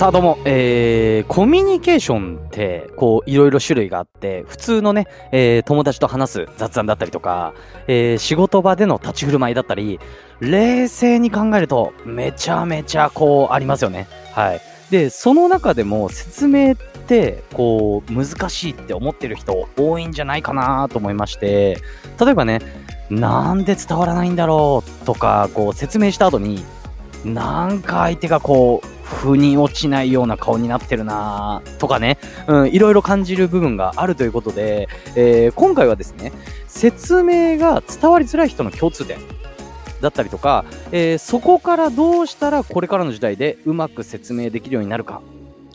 さあどうも、えー、コミュニケーションってこういろいろ種類があって普通のね、えー、友達と話す雑談だったりとか、えー、仕事場での立ち振る舞いだったり冷静に考えるとめちゃめちゃこうありますよね。はい。でその中でも説明ってこう難しいって思ってる人多いんじゃないかなと思いまして例えばねなんで伝わらないんだろうとかこう説明した後になんか相手がこう腑に落ちないような顔になってるなとかね、うん、いろいろ感じる部分があるということで、えー、今回はですね、説明が伝わりづらい人の共通点だったりとか、えー、そこからどうしたらこれからの時代でうまく説明できるようになるか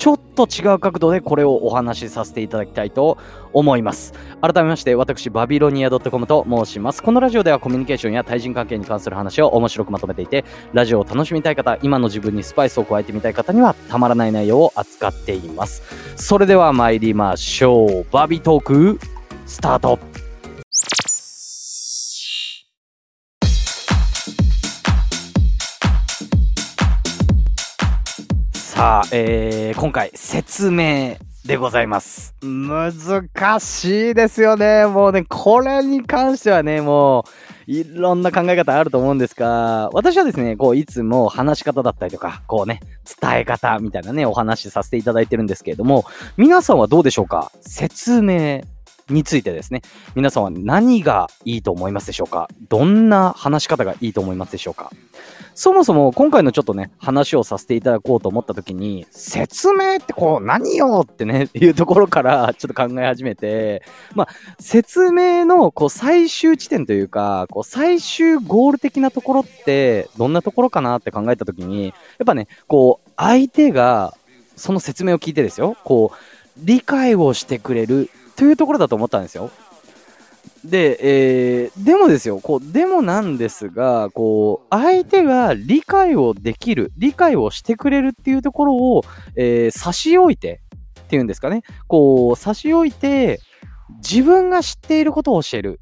ちょっと違う角度でこれをお話しさせていただきたいと思います。改めまして、私、バビロニア .com と申します。このラジオではコミュニケーションや対人関係に関する話を面白くまとめていて、ラジオを楽しみたい方、今の自分にスパイスを加えてみたい方にはたまらない内容を扱っています。それでは参りましょう。バビトーク、スタートさあ、えー、今回説明でございます。難しいですよね。もうね、これに関してはね、もう、いろんな考え方あると思うんですが、私はですね、こう、いつも話し方だったりとか、こうね、伝え方みたいなね、お話しさせていただいてるんですけれども、皆さんはどうでしょうか？説明についてですね、皆さんは何がいいと思いますでしょうか？どんな話し方がいいと思いますでしょうか？そもそも今回のちょっとね、話をさせていただこうと思った時に、説明ってこう何よってね、いうところからちょっと考え始めて、まあ、説明のこう最終地点というか、こう最終ゴール的なところってどんなところかなって考えた時に、やっぱね、こう相手がその説明を聞いてですよ、こう理解をしてくれるというところだと思ったんですよ。で、えー、でもですよ、こう、でもなんですが、こう、相手が理解をできる、理解をしてくれるっていうところを、えー、差し置いて、っていうんですかね、こう、差し置いて、自分が知っていることを教える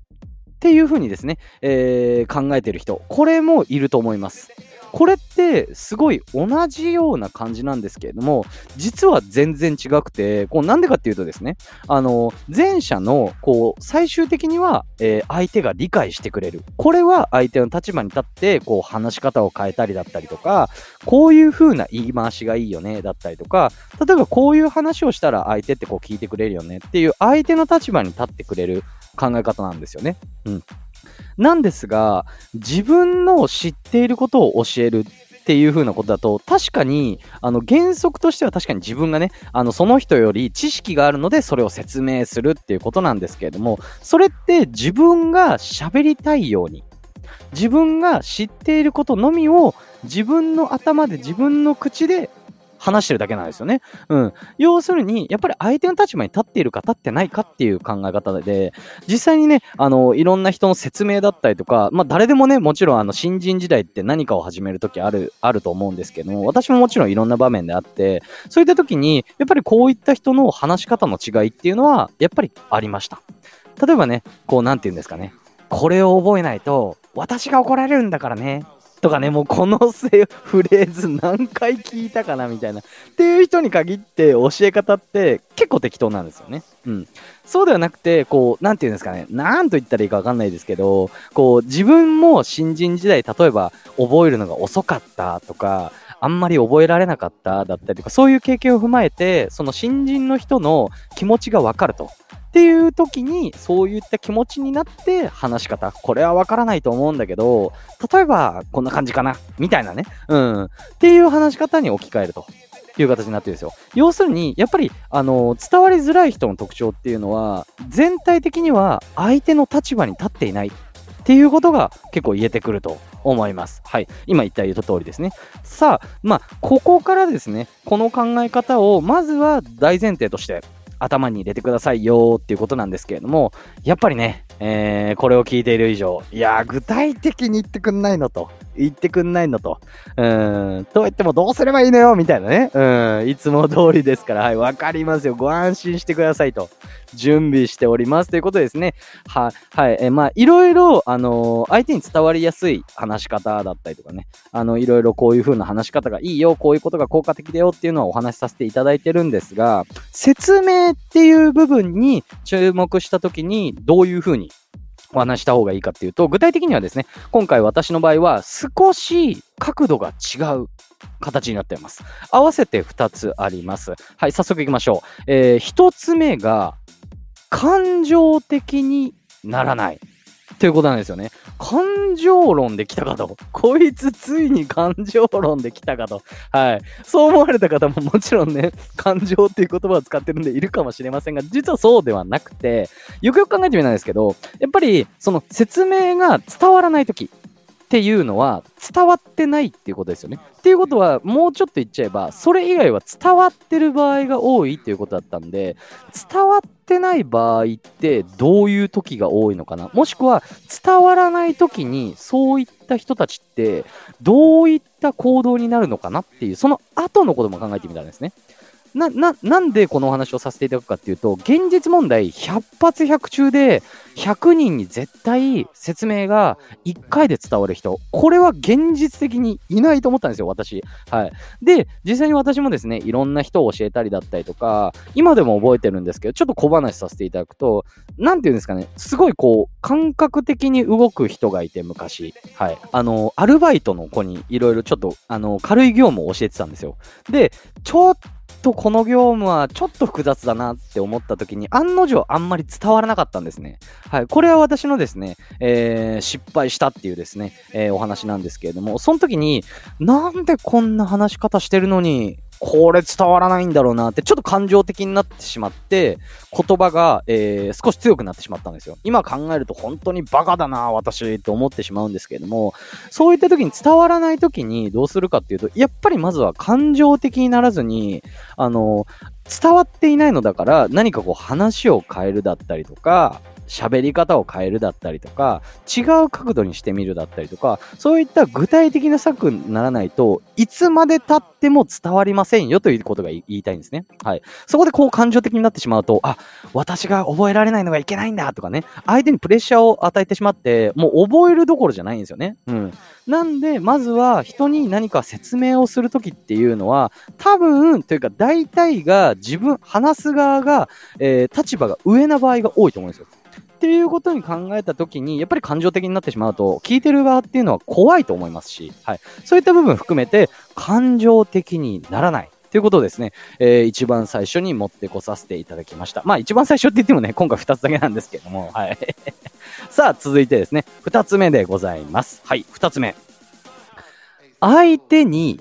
っていうふうにですね、えー、考えてる人、これもいると思います。これってすごい同じような感じなんですけれども実は全然違くてこうなんでかっていうとですねあの前者のこう最終的には、えー、相手が理解してくれるこれは相手の立場に立ってこう話し方を変えたりだったりとかこういう風な言い回しがいいよねだったりとか例えばこういう話をしたら相手ってこう聞いてくれるよねっていう相手の立場に立ってくれる考え方なんですよね。うんなんですが、自分の知っていることを教えるっていう風なことだと、確かに、あの、原則としては確かに自分がね、あの、その人より知識があるので、それを説明するっていうことなんですけれども、それって自分が喋りたいように、自分が知っていることのみを自分の頭で自分の口で話してるだけなんですよね。うん。要するに、やっぱり相手の立場に立っているか立ってないかっていう考え方で、実際にね、あの、いろんな人の説明だったりとか、まあ誰でもね、もちろんあの、新人時代って何かを始めるときある、あると思うんですけども、私ももちろんいろんな場面であって、そういったときに、やっぱりこういった人の話し方の違いっていうのは、やっぱりありました。例えばね、こう、なんて言うんですかね。これを覚えないと、私が怒られるんだからね。とかね、もうこのフレーズ何回聞いたかなみたいな。っていう人に限って教え方って結構適当なんですよね。うん。そうではなくて、こう、なんていうんですかね。なんと言ったらいいかわかんないですけど、こう、自分も新人時代、例えば覚えるのが遅かったとか、あんまり覚えられなかっただったりとか、そういう経験を踏まえて、その新人の人の気持ちがわかると。っていう時にそういった気持ちになって話し方。これはわからないと思うんだけど例えばこんな感じかな。みたいなね。うん。っていう話し方に置き換えると。いう形になってるんですよ。要するにやっぱりあの伝わりづらい人の特徴っていうのは全体的には相手の立場に立っていない。っていうことが結構言えてくると思います。はい。今言った言った通りですね。さあ、まあ、ここからですね、この考え方をまずは大前提として頭に入れてくださいよっていうことなんですけれども、やっぱりね、えー、これを聞いている以上、いや具体的に言ってくんないのと。言ってくんないのと。うん。と言ってもどうすればいいのよみたいなね。うん。いつも通りですから、はい、わかりますよ。ご安心してくださいと。準備しておりますということですね。は、はい。えまあ、いろいろ、あのー、相手に伝わりやすい話し方だったりとかね。あの、いろいろこういう風な話し方がいいよ、こういうことが効果的だよっていうのはお話しさせていただいてるんですが、説明っていう部分に注目したときに、どういう風にお話した方がいいかっていうと、具体的にはですね、今回私の場合は少し角度が違う形になっています。合わせて2つあります。はい、早速行きましょう。えー、1つ目が、感情的にならない。ということなんですよね。感情論で来たかと。こいつついに感情論で来たかと。はい。そう思われた方ももちろんね、感情っていう言葉を使ってるんでいるかもしれませんが、実はそうではなくて、よくよく考えてみたんですけど、やっぱりその説明が伝わらないとき、っていうのは伝わってないっていうことですよね。っていうことはもうちょっと言っちゃえばそれ以外は伝わってる場合が多いっていうことだったんで伝わってない場合ってどういう時が多いのかな？もしくは伝わらない時にそういった人たちってどういった行動になるのかなっていうその後のことも考えてみたんですね。な、な、なんでこのお話をさせていただくかっていうと、現実問題100発100中で100人に絶対説明が1回で伝わる人、これは現実的にいないと思ったんですよ、私。はい。で、実際に私もですね、いろんな人を教えたりだったりとか、今でも覚えてるんですけど、ちょっと小話させていただくと、なんていうんですかね、すごいこう、感覚的に動く人がいて、昔。はい。あの、アルバイトの子にいろいろちょっと、あの、軽い業務を教えてたんですよ。で、ちょっとこの業務はちょっと複雑だなって思った時に案の定あんまり伝わらなかったんですね。はい。これは私のですね、えー、失敗したっていうですね、えー、お話なんですけれども、その時になんでこんな話し方してるのにこれ伝わらないんだろうなって、ちょっと感情的になってしまって、言葉が、えー、少し強くなってしまったんですよ。今考えると本当にバカだな、私、と思ってしまうんですけれども、そういった時に伝わらない時にどうするかっていうと、やっぱりまずは感情的にならずに、あの、伝わっていないのだから何かこう話を変えるだったりとか、喋り方を変えるだったりとか、違う角度にしてみるだったりとか、そういった具体的な策にならないといつまで経っても伝わりませんよということが言いたいんですね。はい。そこでこう感情的になってしまうと、あ、私が覚えられないのがいけないんだとかね、相手にプレッシャーを与えてしまって、もう覚えるどころじゃないんですよね。うん。なんで、まずは人に何か説明をするときっていうのは、多分、というか大体が自分、話す側が、えー、立場が上な場合が多いと思うんですよ。っていうことに考えたときに、やっぱり感情的になってしまうと、聞いてる側っていうのは怖いと思いますし、はい。そういった部分含めて、感情的にならない。ということをですね、えー、一番最初に持ってこさせていただきました。まあ一番最初って言ってもね、今回2つだけなんですけども、はい。さあ、続いてですね、2つ目でございます。はい、2つ目。相手に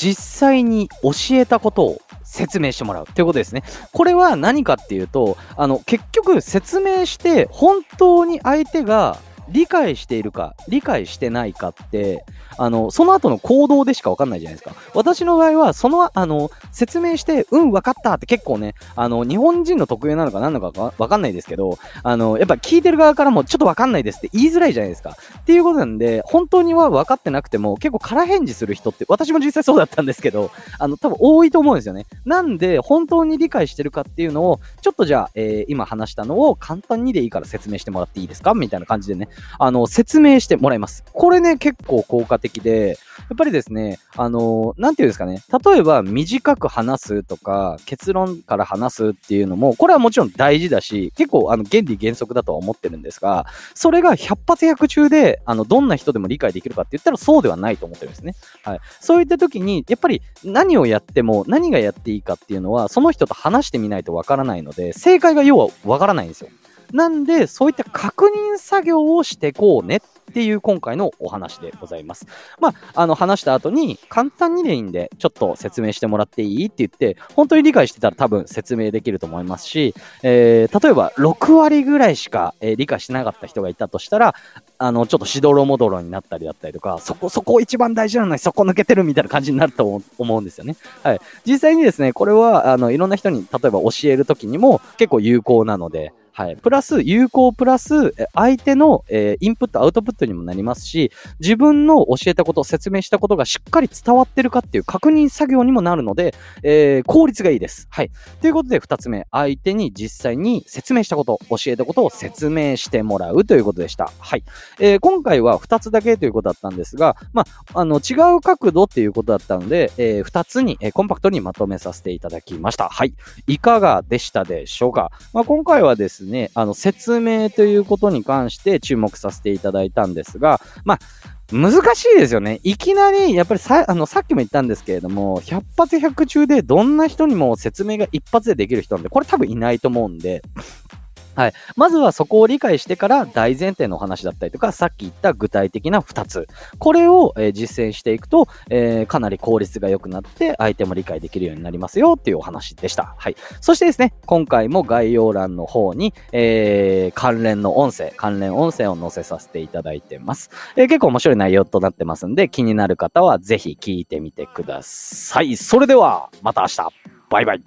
実際に教えたことを説明してもらうということですね。これは何かっていうと、あの、結局説明して本当に相手が理解しているか、理解してないかって、あの、その後の行動でしかわかんないじゃないですか。私の場合は、その、あの、説明して、うん、わかったって結構ね、あの、日本人の特有なのか何なのかわかんないですけど、あの、やっぱ聞いてる側からもちょっとわかんないですって言いづらいじゃないですか。っていうことなんで、本当には分かってなくても、結構空返事する人って、私も実際そうだったんですけど、あの、多分多いと思うんですよね。なんで、本当に理解してるかっていうのを、ちょっとじゃあ、えー、今話したのを簡単にでいいから説明してもらっていいですか？みたいな感じでね、あの、説明してもらいます。これね、結構効果的で、やっぱりですね、あの、なんていうんですかね、例えば短く話すとか、結論から話すっていうのも、これはもちろん大事だし、結構、あの、原理原則だとは思ってるんですが、それが100発100中で、あの、どんな人でも理解できるかって言ったらそうではないと思ってるんですね。はい。そういった時に、やっぱり何をやっても、何がやっていいかっていうのは、その人と話してみないとわからないので、正解が要はわからないんですよ。なんで、そういった確認作業をしてこうねっていう今回のお話でございます。まあ、あの話した後に簡単にでいいんでちょっと説明してもらっていいって言って本当に理解してたら多分説明できると思いますし、えー、例えば6割ぐらいしか、えー、理解してなかった人がいたとしたらあのちょっとしどろもどろになったりだったりとかそこそこ一番大事なのにそこ抜けてるみたいな感じになると思うんですよね。はい。実際にですね、これはあのいろんな人に例えば教えるときにも結構有効なので、はい。プラス、有効プラス、相手の、えー、インプット、アウトプットにもなりますし、自分の教えたこと、説明したことがしっかり伝わってるかっていう確認作業にもなるので、えー、効率がいいです。はい。ということで、二つ目、相手に実際に説明したこと、教えたことを説明してもらうということでした。はい。えー、今回は二つだけということだったんですが、まあ、あの、違う角度っていうことだったので、えー、二つに、えー、コンパクトにまとめさせていただきました。はい。いかがでしたでしょうか？まあ、今回はですね、ねあの、説明ということに関して注目させていただいたんですが、まあ、難しいですよね。いきなり、やっぱりさ、あの、さっきも言ったんですけれども、100発100中でどんな人にも説明が一発でできる人なんで、これ多分いないと思うんで、はい。まずはそこを理解してから大前提のお話だったりとか、さっき言った具体的な2つ。これを、え、実践していくと、えー、かなり効率が良くなって相手も理解できるようになりますよっていうお話でした。はい。そしてですね、今回も概要欄の方に、えー、関連の音声、関連音声を載せさせていただいてます。えー、結構面白い内容となってますんで、気になる方はぜひ聞いてみてください。それでは、また明日。バイバイ。